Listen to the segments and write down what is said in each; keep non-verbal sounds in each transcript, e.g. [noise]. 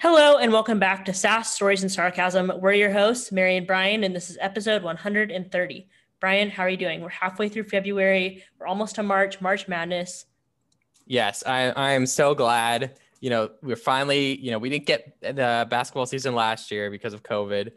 Hello and welcome back to SAS Stories and Sarcasm. We're your hosts, Mary and Brian, and this is episode 130. Brian, how are you doing? We're halfway through February. We're almost to March, March Madness. Yes, I, I am so glad. You know, we're finally, you know, we didn't get the basketball season last year because of COVID.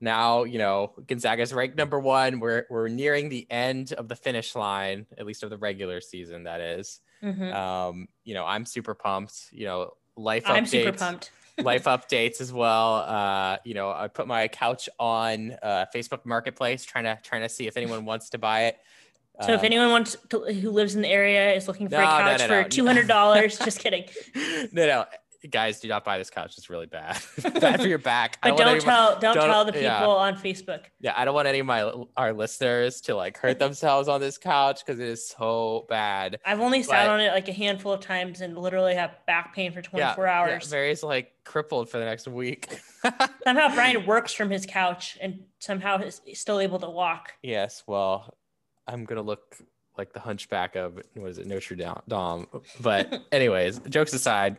Now, you know, Gonzaga's ranked number one. We're we're nearing the end of the finish line, at least of the regular season, that is. Mhm. Um, you know, I'm super pumped. You know, life I'm updates. super pumped. Life updates as well. Uh, you know, I put my couch on uh, Facebook Marketplace, trying to trying to see if anyone wants to buy it. So if Um, anyone wants to, who lives in the area is looking for a No, no, couch no, for two hundred dollars, just kidding. [laughs] no, no, guys, do not buy this couch. It's really bad. [laughs] [laughs] bad for your back. I But don't any of my- tell don't, don't- tell the people yeah. on Facebook. yeah, I don't want any of my our listeners to like hurt themselves on this couch because it is so bad. I've only sat on it like a handful of times and literally have back pain for 24 Yeah, four yeah, hours. Mary's like crippled for the next week. [laughs] somehow Brian works from his couch and somehow is still able to walk. yes, well, I'm gonna look like the hunchback of what is it, Notre Dame. But anyways, jokes aside,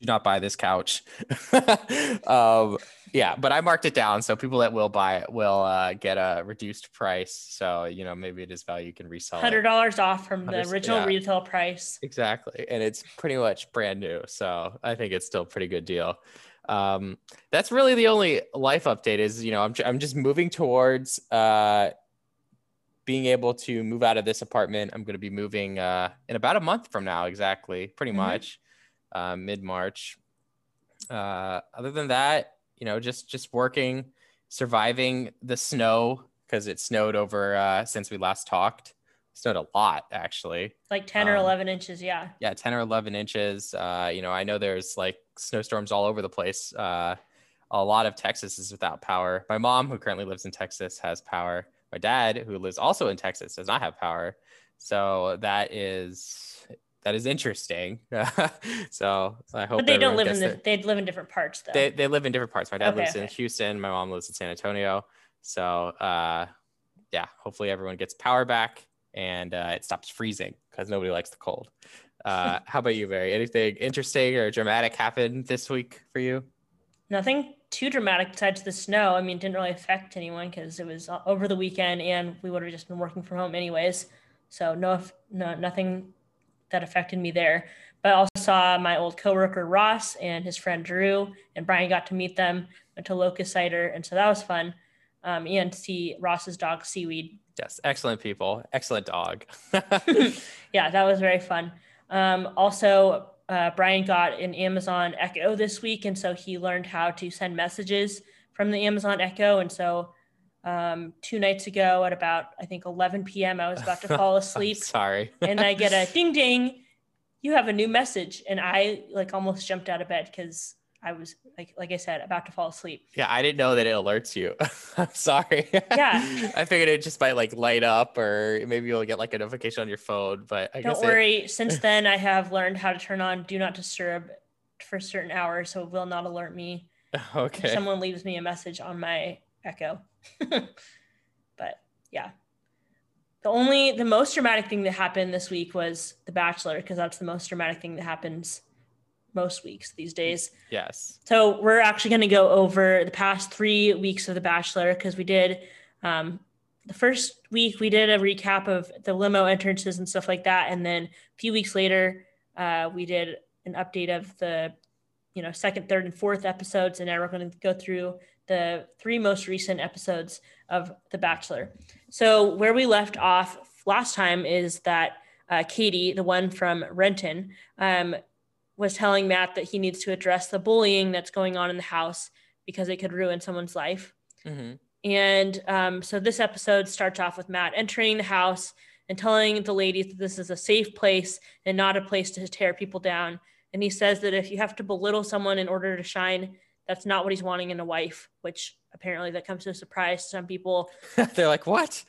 do not buy this couch. [laughs] um, yeah, but I marked it down so people that will buy it will uh, get a reduced price. So you know maybe it is value you can resell. Hundred dollars off from the original yeah. retail price. Exactly. And it's pretty much brand new. So I think it's still a pretty good deal. Um, that's really the only life update is, you know, I'm, I'm just moving towards uh, being able to move out of this apartment. I'm going to be moving uh, in about a month from now, exactly, pretty Mhm. much uh, mid March. Uh, other than that, you know, just just working, surviving the snow because it snowed over uh, since we last talked. Snowed a lot, actually Like ten or Um, eleven inches, yeah. yeah 10 or 11 inches uh you know i know there's like snowstorms all over the place uh a lot of texas is without power my mom who currently lives in texas has power my dad who lives also in texas does not have power so that is that is interesting. [laughs] So i hope But they don't live in the they live in different parts though. they, they live in different parts. My dad Okay, lives in houston. My mom lives in san antonio. So uh yeah hopefully everyone gets power back and uh, it stops freezing because nobody likes the cold. Uh, [laughs] how about you Mary? anything interesting or dramatic happened this week for you? Nothing too dramatic besides the snow. I mean, it didn't really affect anyone because it was over the weekend and we would have just been working from home anyways. So no, no, nothing that affected me there. But I also saw my old coworker Ross and his friend Drew, and Brian got to meet them. Went to Locust Cider, and so that was fun. Um, and to see Ross's dog Seaweed. yes excellent people excellent dog [laughs] [laughs] yeah, that was very fun. Um, also, uh, Brian got an Amazon Echo this week, and so he learned how to send messages from the Amazon Echo. And so, um, two nights ago at about I think 11 p.m., I was about to [laughs] fall asleep, sorry and I get a [laughs] ding ding, you have a new message, and I like almost jumped out of bed because I was like like I said about to fall asleep. yeah i didn't know that it alerts you [laughs] i'm sorry Yeah. i figured it just might like light up or maybe you'll get like a notification on your phone but i Don't guess it- worry. Since then, I have learned how to turn on Do Not Disturb for certain hours, so it will not alert me Okay. if okay someone leaves me a message on my Echo. [laughs] but yeah. The only the most dramatic thing that happened this week was The Bachelor because that's the most dramatic thing that happens most weeks these days. yes So we're actually going to go over the past three weeks of The Bachelor because we did um, the first week we did a recap of the limo entrances and stuff like that, and then a few weeks later uh, we did an update of the you know second, third, and fourth episodes, and now we're going to go through the three most recent episodes of The Bachelor. So where we left off last time is that uh, Katie, the one from Renton, um, was telling Matt that he needs to address the bullying that's going on in the house because it could ruin someone's life. hmm And um, so this episode starts off with Matt entering the house and telling the ladies that this is a safe place and not a place to tear people down. And he says that if you have to belittle someone in order to shine, that's not what he's wanting in a wife, which apparently that comes to a surprise to some people. [laughs] They're like, what?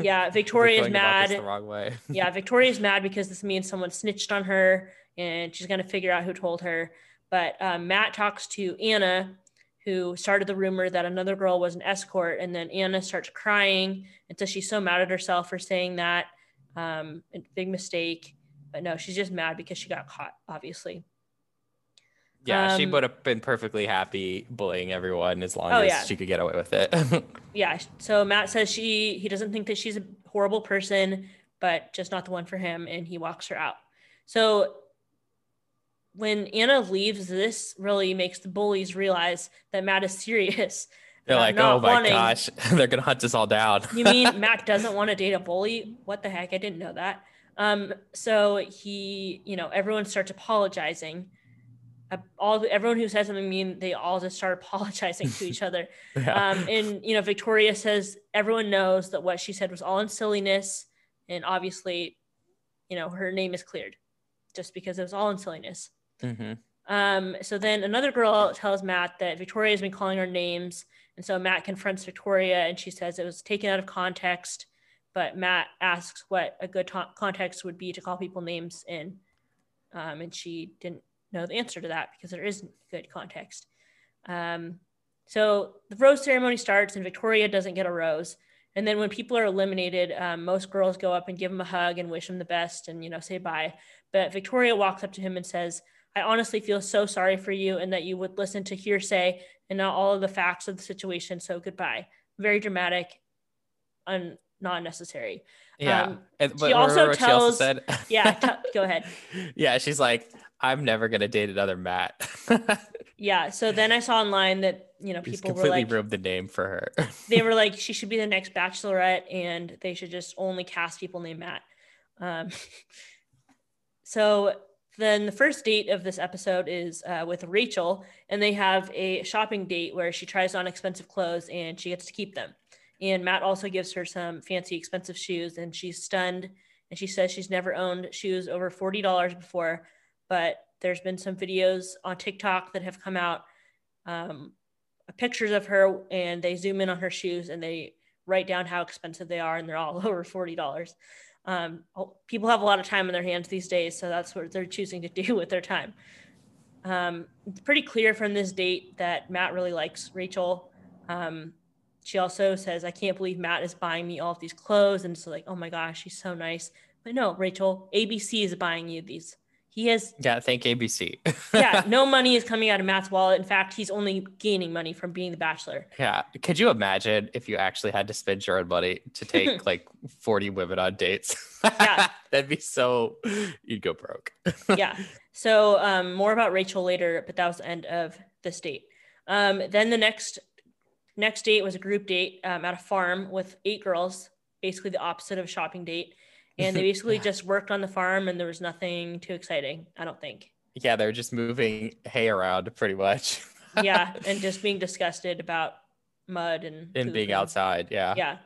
Yeah, [laughs] Victoria's going about this mad. the wrong way. [laughs] yeah, Victoria's mad because this means someone snitched on her and she's going to figure out who told her. But um, Matt talks to Anna, who started the rumor that another girl was an escort. And then Anna starts crying. And so she's so mad at herself for saying that. Um, big mistake. But no, she's just mad because she got caught, obviously. Yeah, she Um, would have been perfectly happy bullying everyone as long Oh, as yeah. she could get away with it. [laughs] yeah so matt says she he doesn't think that she's a horrible person but just not the one for him and he walks her out so when anna leaves this really makes the bullies realize that matt is serious They're like, oh my wanting- gosh, [laughs] they're gonna hunt us all down. you mean [laughs] matt doesn't want to date a bully what the heck i didn't know that um so he you know everyone starts apologizing all everyone who says something mean they all just start [laughs] apologizing to each other [laughs] Yeah. um, and you know, Victoria says everyone knows that what she said was all in silliness, and obviously, you know, her name is cleared just because it was all in silliness. Mhm. Um, so then another girl tells Matt that Victoria has been calling her names, and so Matt confronts Victoria, and she says it was taken out of context. But Matt asks what a good to- context would be to call people names in, um, and she didn't know the answer to that because there isn't good context. Um, so the rose ceremony starts, and Victoria doesn't get a rose. And then when people are eliminated, um, most girls go up and give him a hug and wish him the best, and you know say bye. But Victoria walks up to him and says, "I honestly feel so sorry for you, and that you would listen to hearsay and not all of the facts of the situation. So goodbye." Very dramatic, and not necessary. Yeah. Um, And- she also tells- said? Yeah, [laughs] t- go ahead. yeah, she's like, I'm never gonna date another Matt. [laughs] Yeah. So then I saw online that you know people were completely like, ruined the name for her. [laughs] they were like she should be the next bachelorette and they should just only cast people named matt um, [laughs] so then the first date of this episode is uh, with rachel and they have a shopping date where she tries on expensive clothes and she gets to keep them and matt also gives her some fancy expensive shoes and she's stunned and she says she's never owned shoes over $40 before but there's been some videos on tiktok that have come out um, pictures of her and they zoom in on her shoes and they write down how expensive they are and they're all [laughs] over $40 um, oh, people have a lot of time in their hands these days so that's what they're choosing to [laughs] do with their time. Um, it's pretty clear from this date that matt really likes rachel. Um, she also says i can't believe matt is buying me all of these clothes. And it's like oh my gosh she's so nice. But no rachel abc is buying you these he has yeah, thank ABC. [laughs] yeah no money is coming out of matt's wallet in fact he's only gaining money from being the bachelor Yeah. Could you imagine if you actually had to spend your own money to [laughs] take like 40 women on dates? Yeah. [laughs] That'd be so, you'd go broke. yeah. So um, more about Rachel later, but that was the end of this date. Um, then the next next date was a group date um, at a farm with eight girls, basically the opposite of a shopping date. And they [laughs] basically just worked on the farm, and there was nothing too exciting. I don't think. Yeah, they're just moving hay around pretty much. [laughs] Yeah, and just being disgusted about mud and and being outside. Yeah. Yeah.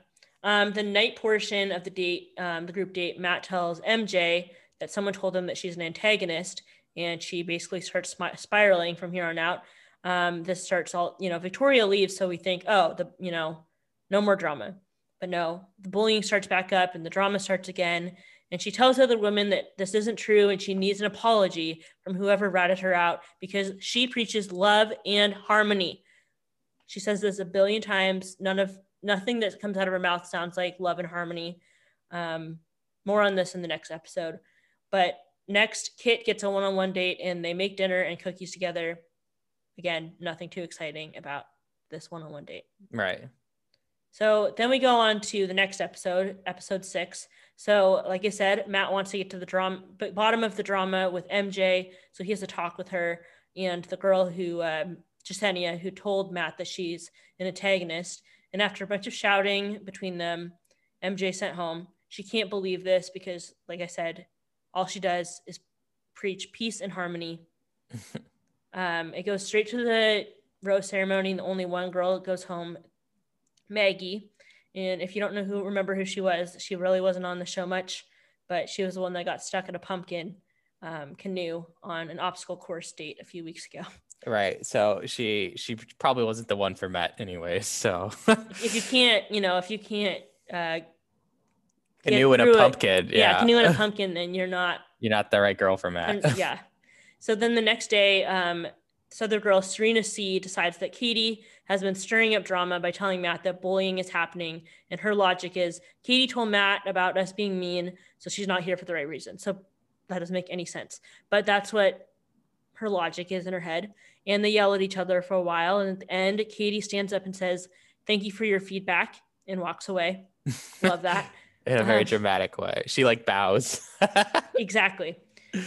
Um, the night portion of the date, um, the group date, Matt tells MJ that someone told him that she's an antagonist, and she basically starts spiraling from here on out. Um, this starts all, you know, Victoria leaves, so we think, oh, the, you know, no more drama. But no, the bullying starts back up, and the drama starts again. And she tells other women that this isn't true, and she needs an apology from whoever ratted her out because she preaches love and harmony. She says this a billion times. None of nothing that comes out of her mouth sounds like love and harmony. Um, more on this in the next episode. But next, Kit gets a one on one date and they make dinner and cookies together. Again, nothing too exciting about this one on one date. Right. So then we go on to the next episode, episode six. So, like I said, Matt wants to get to the drama, but bottom of the drama with MJ. So he has a talk with her and the girl who, um, Jessenia, who told Matt that she's an antagonist. And after a bunch of shouting between them, MJ sent home. She can't believe this because, like I said, all she does is preach peace and harmony. [laughs] um, it goes straight to the rose ceremony, and the only one girl goes home, Maggie. And if you don't know who, remember who she was, she really wasn't on the show much, but she was the one that got stuck in a pumpkin um, canoe on an obstacle course date a few weeks ago. Right. So she she probably wasn't the one for Matt anyways. So [laughs] if you can't, you know, if you can't, uh, canoe in a through it. pumpkin. yeah, Yeah. canoe in a [laughs] pumpkin, then you're not You're not the right girl for Matt. And- yeah. So then the next day, um, this other girl, Serena C, decides that Katie has been stirring up drama by telling Matt that bullying is happening. And her logic is Katie told Matt about us being mean, so she's not here for the right reason. So that doesn't make any sense. But that's what her logic is in her head. And they yell at each other for a while. And at the end, Katie stands up and says, Thank you for your feedback and walks away. Love that. [laughs] in a very um, dramatic way. She like bows. [laughs] exactly.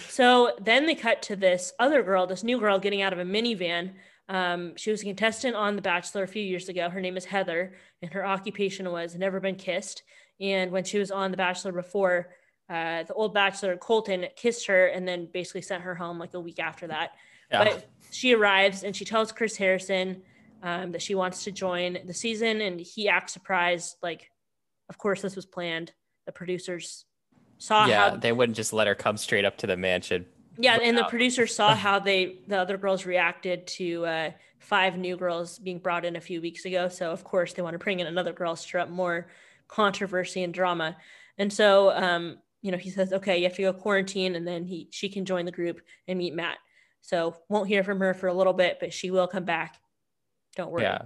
So then they cut to this other girl, this new girl getting out of a minivan. Um, she was a contestant on The Bachelor a few years ago. Her name is Heather, and her occupation was never been kissed. And when she was on The Bachelor before, uh, the old bachelor Colton kissed her and then basically sent her home like a week after that. Yeah. But she arrives and she tells Chris Harrison um, that she wants to join the season, and he acts surprised. Like, of course, this was planned. The producers saw yeah, how they wouldn't just let her come straight up to the mansion. Yeah, and the producer saw [laughs] how they the other girls reacted to uh, five new girls being brought in a few weeks ago. So of course they want to bring in another girl, to stir up more controversy and drama. And so um, you know, he says, okay, you have to go quarantine, and then he she can join the group and meet Matt. So won't hear from her for a little bit, but she will come back. Don't worry. Yeah.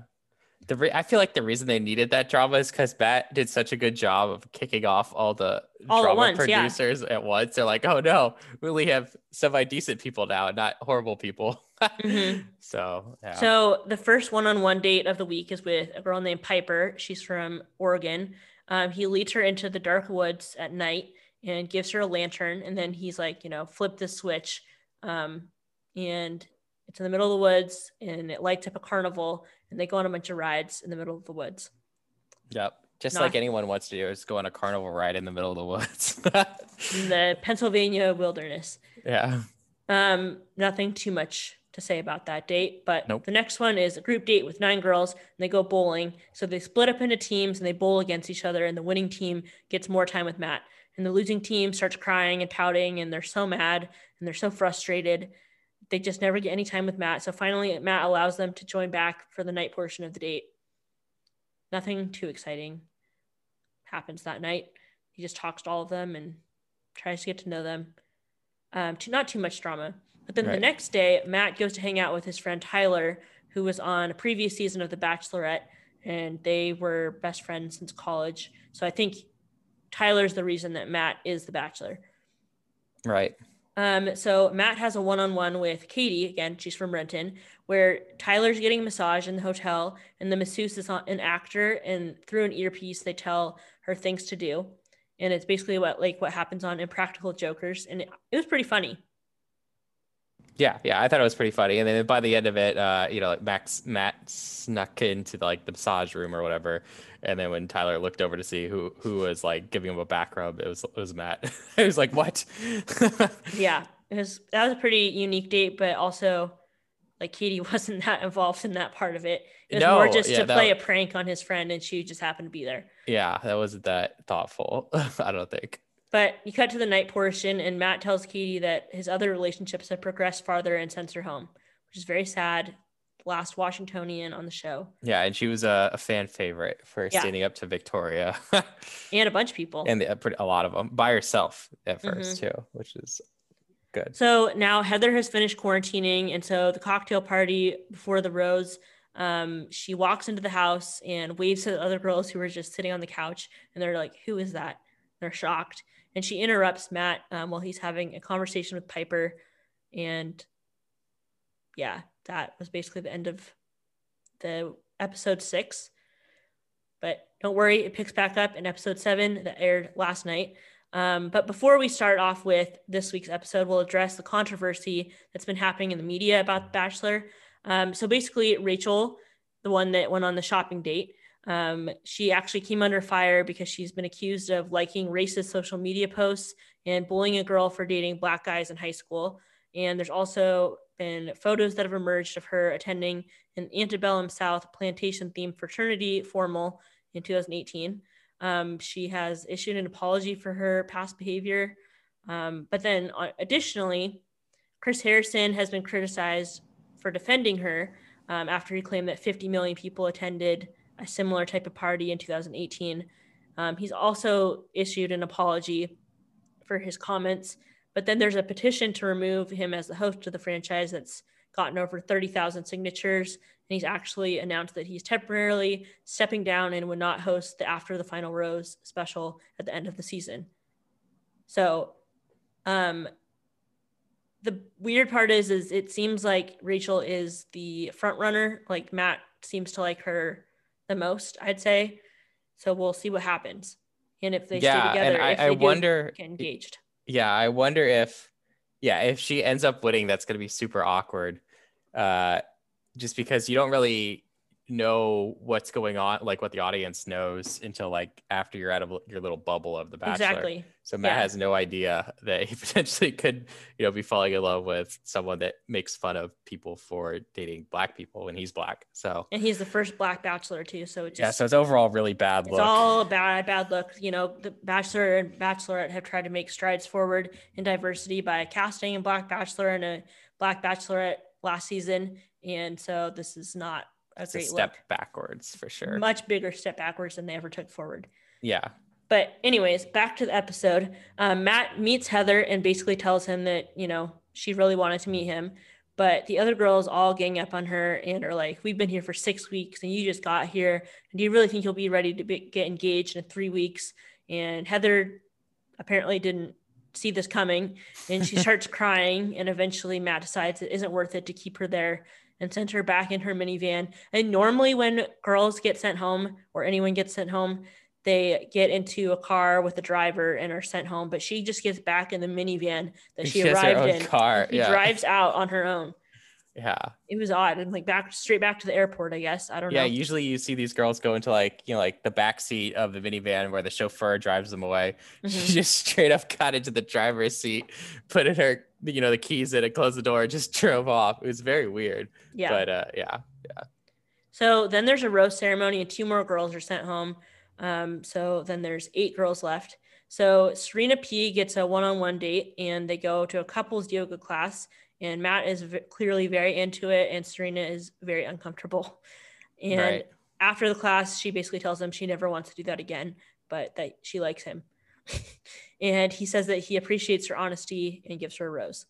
The re- I feel like the reason they needed that drama is because Matt did such a good job of kicking off all the all drama once, producers yeah. at once. They're like, oh no, we only have semi decent people now, not horrible people. mm-hmm. [laughs] So yeah. So the first one on one date of the week is with a girl named Piper. She's from Oregon. Um, he leads her into the dark woods at night and gives her a lantern. And then he's like, you know, flip the switch. Um, and it's in the middle of the woods and it lights up a carnival and they go on a bunch of rides in the middle of the woods. Yep. Just Not, like anyone wants to do is go on a carnival ride in the middle of the woods. [laughs] in the Pennsylvania wilderness. Yeah. Um, nothing too much to say about that date. But nope. the next one is a group date with nine girls and they go bowling. So they split up into teams and they bowl against each other, and the winning team gets more time with Matt and the losing team starts crying and pouting and they're so mad and they're so frustrated they just never get any time with matt so finally matt allows them to join back for the night portion of the date nothing too exciting happens that night he just talks to all of them and tries to get to know them um, to not too much drama but then right. the next day matt goes to hang out with his friend tyler who was on a previous season of the bachelorette and they were best friends since college so i think Tyler's the reason that Matt is the bachelor. Right. Um, so Matt has a one-on-one with Katie. Again, she's from Renton, where Tyler's getting a massage in the hotel, and the masseuse is an actor, and through an earpiece, they tell her things to do, and it's basically what like what happens on Impractical Jokers, and it, it was pretty funny. Yeah, yeah, I thought it was pretty funny. And then by the end of it, uh, you know, like Max Matt snuck into the, like the massage room or whatever. And then when Tyler looked over to see who who was like giving him a back rub, it was it was Matt. [laughs] it was like, what? [laughs] yeah, it was that was a pretty unique date, but also like Katie [laughs] wasn't that involved in that part of it. It was no, more just yeah, to play that, a prank on his friend, and she just happened to be there. Yeah, that wasn't that thoughtful. I don't think. But you cut to the night portion, and Matt tells Katie that his other relationships have progressed farther and sends her home, which is very sad. Last Washingtonian on the show. Yeah, and she was a, a fan favorite for yeah. standing up to Victoria. [laughs] and a bunch of people. And the, a lot of them by herself at 1st mm-hmm. too, which is good. So now Heather has finished quarantining. And so the cocktail party before the rose, um, she walks into the house and waves to the other girls who were just sitting on the couch. And they're like, Who is that? They're shocked and she interrupts Matt um, while he's having a conversation with Piper. And yeah, that was basically the end of the episode six. But don't worry, it picks back up in episode seven that aired last night. Um, but before we start off with this week's episode, we'll address the controversy that's been happening in the media about The Bachelor. Um, so basically, Rachel, the one that went on the shopping date, um, she actually came under fire because she's been accused of liking racist social media posts and bullying a girl for dating black guys in high school. And there's also been photos that have emerged of her attending an antebellum South plantation themed fraternity formal in 2018. Um, she has issued an apology for her past behavior. Um, but then, uh, additionally, Chris Harrison has been criticized for defending her um, after he claimed that 50 million people attended a similar type of party in 2018. Um, he's also issued an apology for his comments, but then there's a petition to remove him as the host of the franchise that's gotten over 30,000 signatures. And he's actually announced that he's temporarily stepping down and would not host the After the Final Rose special at the end of the season. So, um, the weird part is, is it seems like Rachel is the front runner. Like Matt seems to like her the most, I'd say. So we'll see what happens, and if they Yeah, stay and together, I- if I wonder- get engaged. Yeah, I wonder if yeah, if she ends up winning, that's gonna be super awkward. Uh just because you don't really know what's going on, like what the audience knows until like after you're out of your little bubble of the bachelor. Exactly. So Matt Yeah. has no idea [laughs] that he potentially could, you know, be falling in love with someone that makes fun of people for dating black people when he's black. So And he's the first black bachelor too, so it's yeah, so it's overall really bad it's look. all a bad bad look. You know, the Bachelor and Bachelorette have tried to make strides forward in diversity by casting a black bachelor and a black bachelorette last season, and so this is not it's a step look. backwards for sure. Much bigger step backwards than they ever took forward. yeah. But anyways, back to the episode. Um, Matt meets Heather and basically tells him that you know she really wanted to meet him, but the other girls all gang up on her and are like, "We've been here for six weeks and you just got here. And do you really think you'll be ready to be, get engaged in three weeks?" And Heather apparently didn't see this coming, and she [laughs] starts crying. And eventually, Matt decides it isn't worth it to keep her there and sent her back in her minivan. And normally, when girls get sent home or anyone gets sent home, they get into a car with a driver and are sent home. But she just gets back in the minivan that she, has her arrived in. car. She yeah. drives out on her own. yeah. It was odd and like back straight back to the airport. I guess I don't Yeah, know. Yeah, usually you see these girls go into like, you know, like the back seat of the minivan where the chauffeur drives them away. Mhm. [laughs] She just straight up got into the driver's seat, put in her, you know, the keys in and closed the door, just [laughs] drove off. It was very weird. yeah. But uh yeah. Yeah. So then there's a rose ceremony, and two more girls are sent home. Um, so then there's eight girls left. So Serena P gets a one-on-one date, and they go to a couples yoga class. And Matt is v- clearly very into it, and Serena is very uncomfortable. And Right. after the class, she basically tells him she never wants to do that again, but that she likes him. [laughs] and he says that he appreciates her honesty and gives her a rose.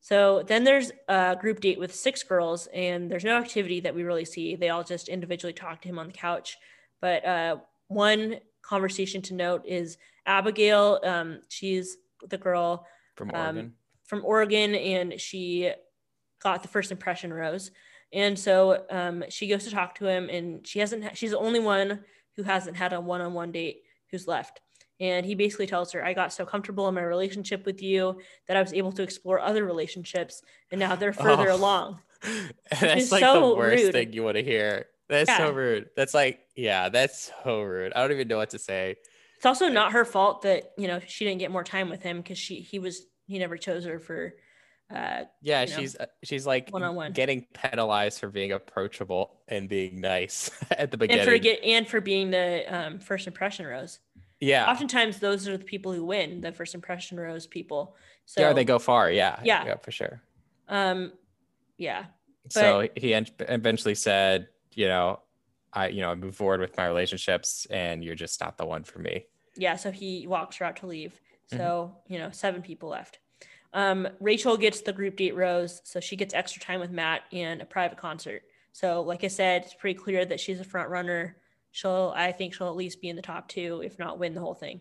So then there's a group date with six girls, and there's no activity that we really see. They all just individually talk to him on the couch. But uh, one conversation to note is Abigail. Um, she's the girl From Um, Oregon. from Oregon, and she got the first impression rose. And so um, she goes to talk to him, and she hasn't. ha- She's the only one who hasn't had a one-on-one date who's left. And he basically tells her, "I got so comfortable in my relationship with you that I was able to explore other relationships, and now they're further Oh. along." [laughs] that's like so the worst rude. thing you want to hear. That's so rude. That's like, yeah, that's so rude. I don't even know what to say. It's also not her fault that you know she didn't get more time with him because she he was he never chose her for. Uh, Yeah, you know, she's uh, she's like one-on-one. getting penalized for being approachable and being nice [laughs] at the and beginning. for get and for being the um, first impression rose. Yeah, oftentimes those are the people who win the first impression rose people so yeah, they go far. Yeah, Yeah. for sure. um yeah so he en- eventually said, you know, I you know I move forward with my relationships, and you're just not the one for me. yeah so he walks her out to leave so Mm-hmm. you know seven people left um rachel gets the group date rose so she gets extra time with matt and a private concert so like i said it's pretty clear that she's a front runner she'll i think she'll at least be in the top two if not win the whole thing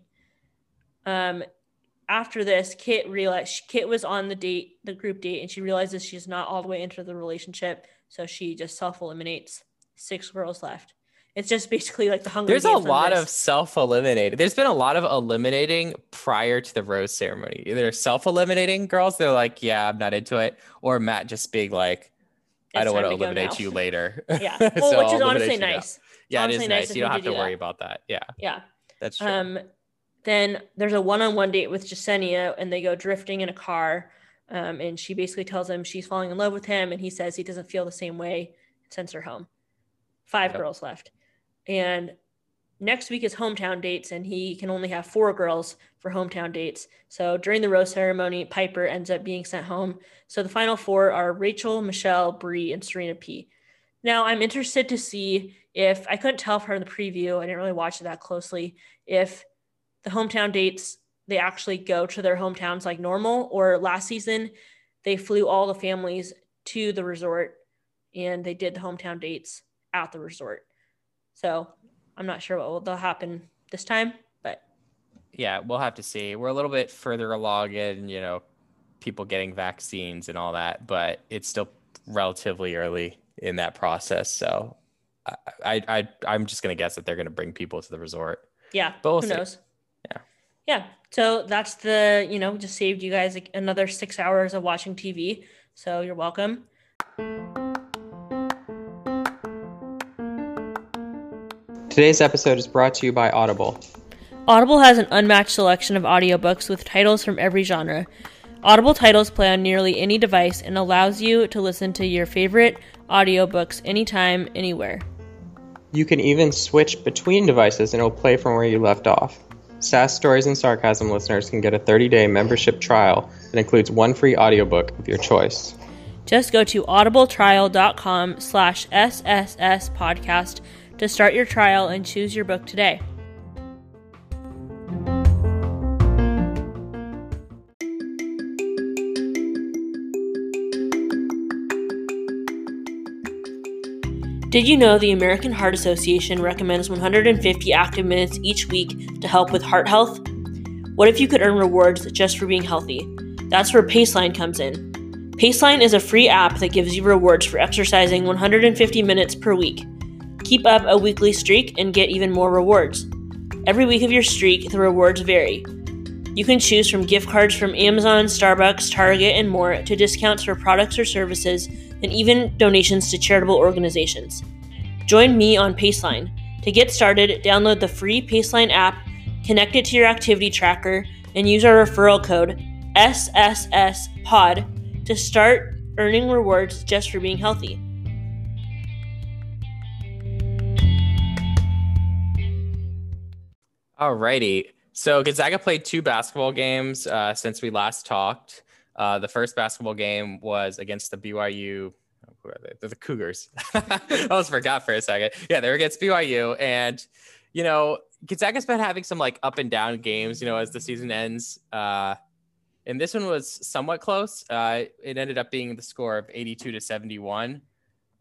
um after this kit realized kit was on the date the group date and she realizes she's not all the way into the relationship so she just self-eliminates six girls left it's just basically like the hunger There's a lot of self-eliminating. There's been a lot of eliminating prior to the rose ceremony. Either self-eliminating girls, they're like, "Yeah, I'm not into it," or Matt just being like, "I It's don't want to time to go eliminate you later." [laughs] yeah [laughs] So well, which I'll is honestly nice. now. Nice Yeah, it is nice nice. You you don't have do to worry that. about that. Yeah, yeah that's true. Um, then there's a one-on-one date with Jessenia, and they go drifting in a car. Um, and she basically tells him she's falling in love with him, and he says he doesn't feel the same way. and Sends her home. Five Yep. girls left, and next week is hometown dates, and he can only have four girls for hometown dates. So during the rose ceremony, Piper ends up being sent home. So the final four are Rachel, Michelle, Bree, and Serena P. Now I'm interested to see if I couldn't tell from the preview. I didn't really watch it that closely. If the hometown dates they actually go to their hometowns like normal, or last season they flew all the families to the resort and they did the hometown dates at the resort. So I'm not sure what will happen this time, but yeah, we'll have to see. We're a little bit further along in, you know, people getting vaccines and all that, but it's still relatively early in that process. So I, I, I am just gonna guess that they're gonna bring people to the resort. Yeah, but we'll who see. knows? Yeah. Yeah. So that's the you know just saved you guys like another six hours of watching TV. So you're welcome. Today's episode is brought to you by Audible. Audible has an unmatched selection of audiobooks with titles from every genre. Audible titles play on nearly any device and allows you to listen to your favorite audiobooks anytime, anywhere. You can even switch between devices and it'll play from where you left off. SAS Stories and Sarcasm listeners can get a 30-day membership trial that includes one free audiobook of your choice. Just go to audibletrial.com slash SSS podcast to start your trial and choose your book today. Did you know the American Heart Association recommends 150 active minutes each week to help with heart health? What if you could earn rewards just for being healthy? That's where Paceline comes in. Paceline is a free app that gives you rewards for exercising 150 minutes per week. Keep up a weekly streak and get even more rewards. Every week of your streak, the rewards vary. You can choose from gift cards from Amazon, Starbucks, Target, and more to discounts for products or services, and even donations to charitable organizations. Join me on Paceline. To get started, download the free Paceline app, connect it to your activity tracker, and use our referral code SSSPOD to start earning rewards just for being healthy. Alrighty. So Gonzaga played two basketball games uh, since we last talked. Uh, the first basketball game was against the BYU. oh, Who are they? They're the Cougars. [laughs] I almost forgot for a second. Yeah, they were against BYU, and you know Gonzaga's been having some like up and down games. You know, as the season ends. Uh, and this one was somewhat close. Uh, it ended up being the score of 82 to 71.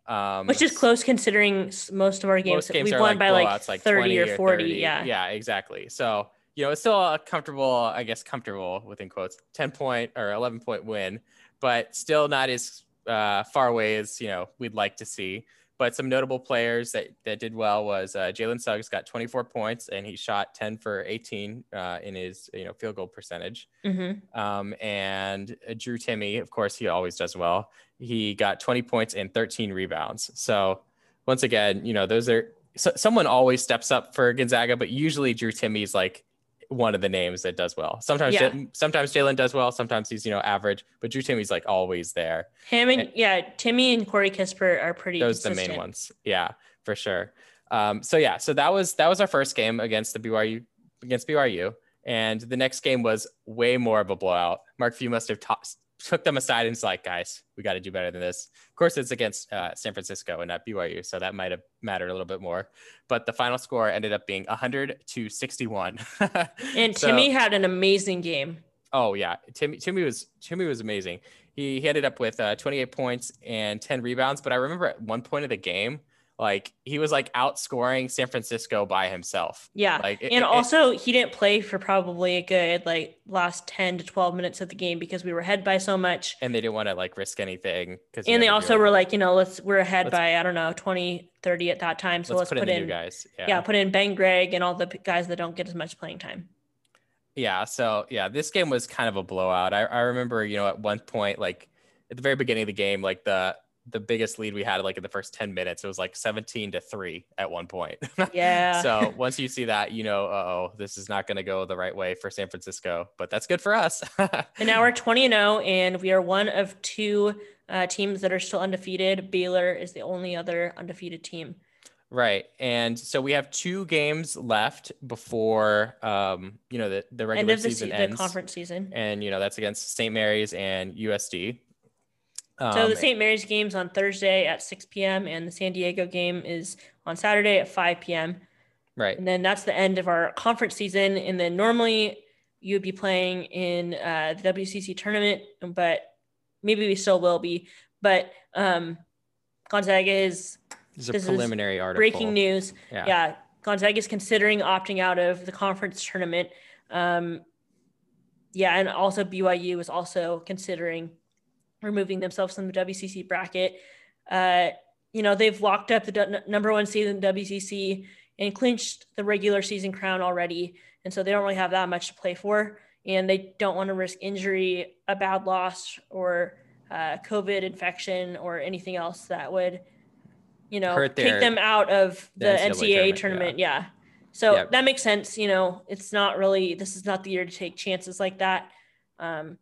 Um, Which is close considering most of our games, most games we've won like by like like 30 or 40. 30. Yeah. Yeah, exactly. So, you know, it's still a comfortable, I guess, comfortable within quotes, 10 point or 11 point win, but still not as uh, far away as, you know, we'd like to see. But some notable players that, that did well was uh, Jalen Suggs got 24 points and he shot 10 for 18 uh, in his, you know, field goal percentage. hmm Um, and uh, Drew Timme, of course, he always does well. He got 20 points and 13 rebounds. So once again, you know, those are so, someone always steps up for Gonzaga, but usually Drew Timme's like one of the names that does well. Sometimes, Yeah. Sometimes Jalen does well. Sometimes he's you know average, but Drew Timme's like always there. Him and And- yeah, Timme and Corey Kispert are pretty. Those are the main ones. Yeah, for sure. Um, so yeah, so that was that was our first game against the BYU against BYU, and the next game was way more of a blowout. Mark Few must have ta- took them aside and was like, guys, we got to do better than this. Of course, it's against uh, San Francisco and not BYU, so that might have mattered a little bit more. But the final score ended up being 100 to 61. [laughs] And So- Timme had an amazing game. Oh yeah, Timme Timme was Timme was amazing. He, he ended up with uh, 28 points and 10 rebounds. But I remember at one point of the game, like he was like outscoring San Francisco by himself. Yeah. Like it- and it- also, he didn't play for probably a good like last 10 to 12 minutes of the game because we were ahead by so much. and they didn't want to like risk anything because And they also were like, you know, let's we're ahead Let's- by I don't know 20, 30 at that time. So let's, let's, put, in the new guys. yeah. yeah, put in Ben Gregg and all the guys that don't get as much playing time. Yeah. So yeah, this game was kind of a blowout. I, I remember, you know, at one point, like at the very beginning of the game, like the the biggest lead we had like in the first 10 minutes, it was like 17 to 3 at one point. [laughs] Yeah. so once you see that, you know, oh, this is not going to go the right way for San Francisco, but that's good for us. [laughs] And now we're 20 and 0, and we are one of two uh, teams that are still undefeated. Baylor is the only other undefeated team. right. And so we have two games left before, um, you know, the, the regular the, season se- ends. the conference season. And, you know, that's against St. Mary's and USD. So Um, the St. Mary's game's on Thursday at 6 p.m. and the San Diego game is on Saturday at 5 p.m. right. And then that's the end of our conference season. And then normally you would be playing in uh, the WCC tournament, but maybe we still will be. But um, Gonzaga is a this is preliminary article. breaking news. Yeah. Yeah. Gonzaga is considering opting out of the conference tournament. Um, yeah, and also BYU is also considering removing themselves from the WCC bracket. Uh, you know, they've locked up the number one seed in WCC and clinched the regular season crown already. And so they don't really have that much to play for. And they don't want to risk injury, a bad loss, or uh, COVID infection, or anything else that would, you know, Hurt take them out of the, the NCAA, NCAA tournament. tournament, Yeah. So Yep. that makes sense. You know, it's not really, this is not the year to take chances like that. Um,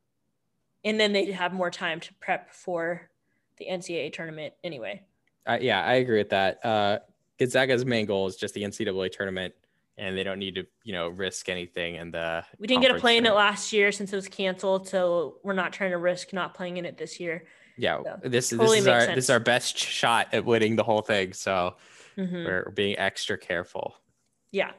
and then they'd have more time to prep for the NCAA tournament anyway. Uh, yeah, I agree with that. Uh, Gonzaga's main goal is just the NCAA tournament, and they don't need to, you know, risk anything in the. We didn't get to play in it last year since it was canceled, so we're not trying to risk not playing in it this year. Yeah, So, this totally this is our makes this is our best shot at winning the whole thing. So Mhm. we're, we're being extra careful. Yeah.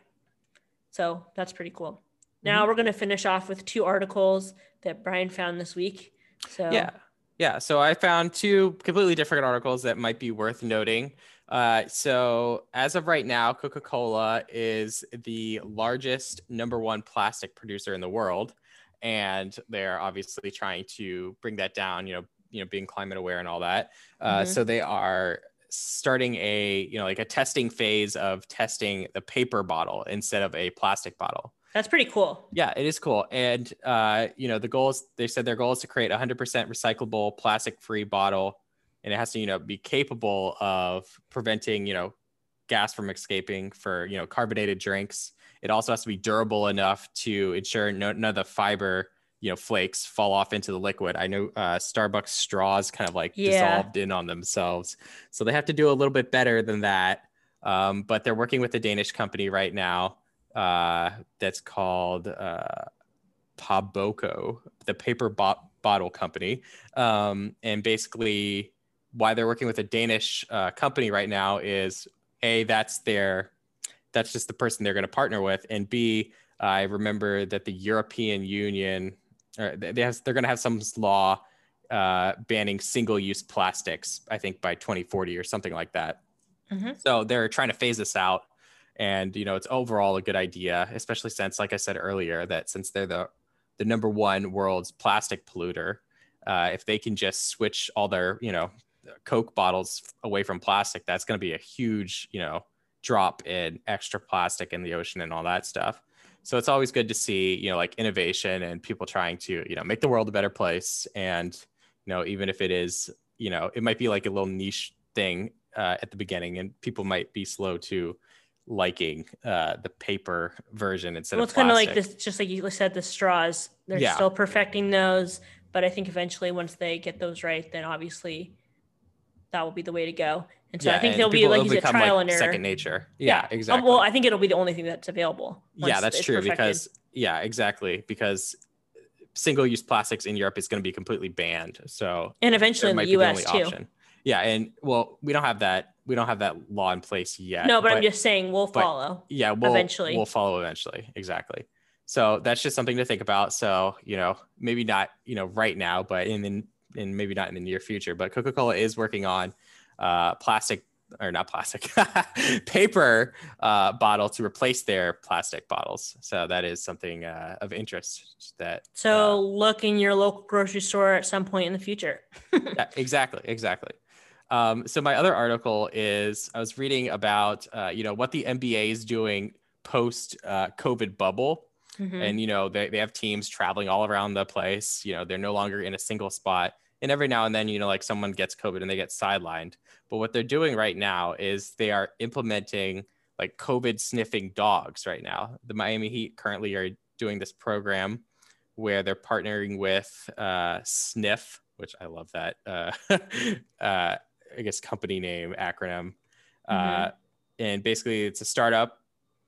So that's pretty cool. Now we're going to finish off with two articles that Brian found this week. So Yeah. Yeah. So I found two completely different articles that might be worth noting. Uh, so as of right now, Coca-Cola is the largest number one plastic producer in the world. And they're obviously trying to bring that down, you know, you know, being climate aware and all that. Uh, Mhm. So they are starting a, you know, like a testing phase of testing the paper bottle instead of a plastic bottle. That's pretty cool. Yeah, it is cool. And uh, you know, the goal is they said their goal is to create a hundred percent recyclable, plastic-free bottle, and it has to, you know, be capable of preventing, you know, gas from escaping for, you know, carbonated drinks. It also has to be durable enough to ensure no, none of the fiber, you know, flakes fall off into the liquid. I know uh, Starbucks straws kind of like Yeah. dissolved in on themselves, so they have to do a little bit better than that. Um, but they're working with a Danish company right now uh, that's called uh, Paboco, the paper bo- bottle company. Um, and basically, why they're working with a Danish uh, company right now is a that's their that's just the person they're going to partner with, and b I remember that the European Union or they have they're going to have some law uh, banning single-use plastics. I think by 2040 or something like that. Mhm. So they're trying to phase this out and you know it's overall a good idea especially since like i said earlier that since they're the the number one world's plastic polluter uh, if they can just switch all their you know coke bottles away from plastic that's going to be a huge you know drop in extra plastic in the ocean and all that stuff. So it's always good to see you know like innovation and people trying to you know make the world a better place. And you know even if it is you know it might be like a little niche thing uh, at the beginning and people might be slow to liking uh, the paper version instead Well, of it's kind of like this, just like you said, the straws. They're Yeah. still perfecting those, but I think eventually, once they get those right, then obviously that will be the way to go. And so I think there'll be like you said, trial like, and error. second nature. Yeah, Um, exactly. well, I think it'll be the only thing that's available. yeah, that's true perfected. because yeah, exactly because single-use plastics in Europe is going to be completely banned. So and eventually in the U.S. too. option. Yeah, and well, we don't have that. We don't have that law in place yet. No, but, I'm just saying we'll follow. yeah we'll, eventually. we'll follow eventually exactly so that's just something to think about so you know maybe not you know right now but in in, in maybe not in the near future but coca-cola is working on uh plastic or not plastic [laughs] paper uh bottle to replace their plastic bottles so that is something uh, of interest that So uh, look in your local grocery store at some point in the future. [laughs] yeah, exactly, exactly. Um, so my other article is I was reading about uh, you know what the NBA is doing post uh, COVID bubble, Mhm. and you know they they have teams traveling all around the place. You know they're no longer in a single spot, and every now and then you know like someone gets COVID and they get sidelined. But what they're doing right now is they are implementing like COVID sniffing dogs right now. The Miami Heat currently are doing this program where they're partnering with uh, Sniff, which I love that. Uh, [laughs] uh, I guess company name acronym. Uh, and basically, it's a startup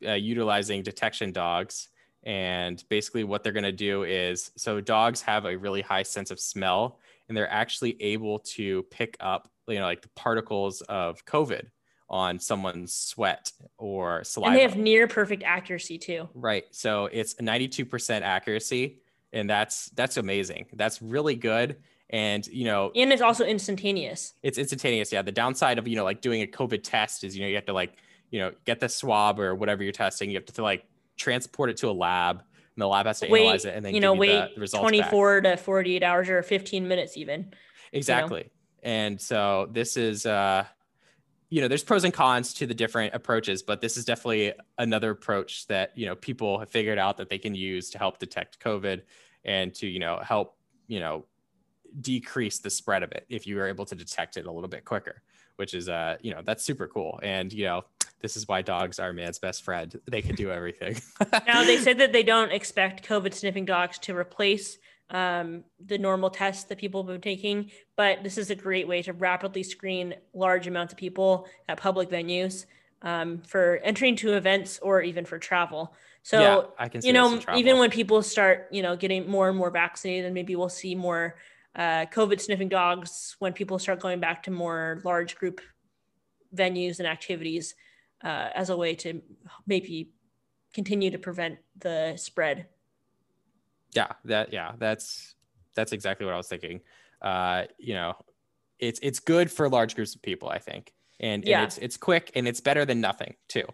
uh, utilizing detection dogs. And basically, what they're going to do is so dogs have a really high sense of smell, and they're actually able to pick up, you know, like the particles of COVID on someone's sweat or saliva. and they have near perfect accuracy too. Right. So it's 92% accuracy and that's that's amazing. That's really good and you know And it's also instantaneous. it's instantaneous. Yeah, the downside of you know like doing a COVID test is you know you have to like you know get the swab or whatever you're testing, you have to like transport it to a lab and the lab has to wait, analyze it and then you know, give you wait the, the results. back. 24 to 48 hours or 15 minutes even. Exactly. And so this is uh you know, there's pros and cons to the different approaches, but this is definitely another approach that, you know, people have figured out that they can use to help detect COVID and to, you know, help, you know, decrease the spread of it if you are able to detect it a little bit quicker, which is uh, you know, that's super cool. And you know, this is why dogs are man's best friend. They can do everything. [laughs] now they said that they don't expect COVID sniffing dogs to replace um, the normal tests that people have been taking, but this is a great way to rapidly screen large amounts of people at public venues um, for entering to events or even for travel. So Yeah, I can see you know, even when people start, you know, getting more and more vaccinated, and maybe we'll see more uh, COVID sniffing dogs when people start going back to more large group venues and activities uh, as a way to maybe continue to prevent the spread. yeah, that yeah, that's that's exactly what I was thinking. Uh, you know, it's it's good for large groups of people, I think. And, Yeah. and it's it's quick and it's better than nothing too.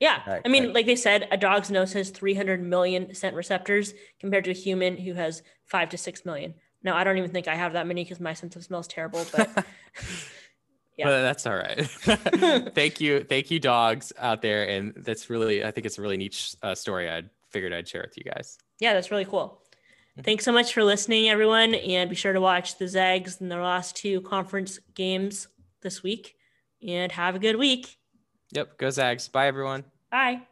Yeah. Right, I mean, right. like they said, a dog's nose has 300 million scent receptors compared to a human who has five to six million. Now, I don't even think I have that many because my sense of smell is terrible, but [laughs] [laughs] Yeah. But that's all right. [laughs] thank you, thank you, dogs out there, and that's really I think it's a really neat uh, story. I figured I'd share with you guys. yeah, that's really cool. Thanks so much for listening, everyone. And be sure to watch the Zags in their last two conference games this week. And have a good week. Yep, go Zags. Bye everyone. Bye.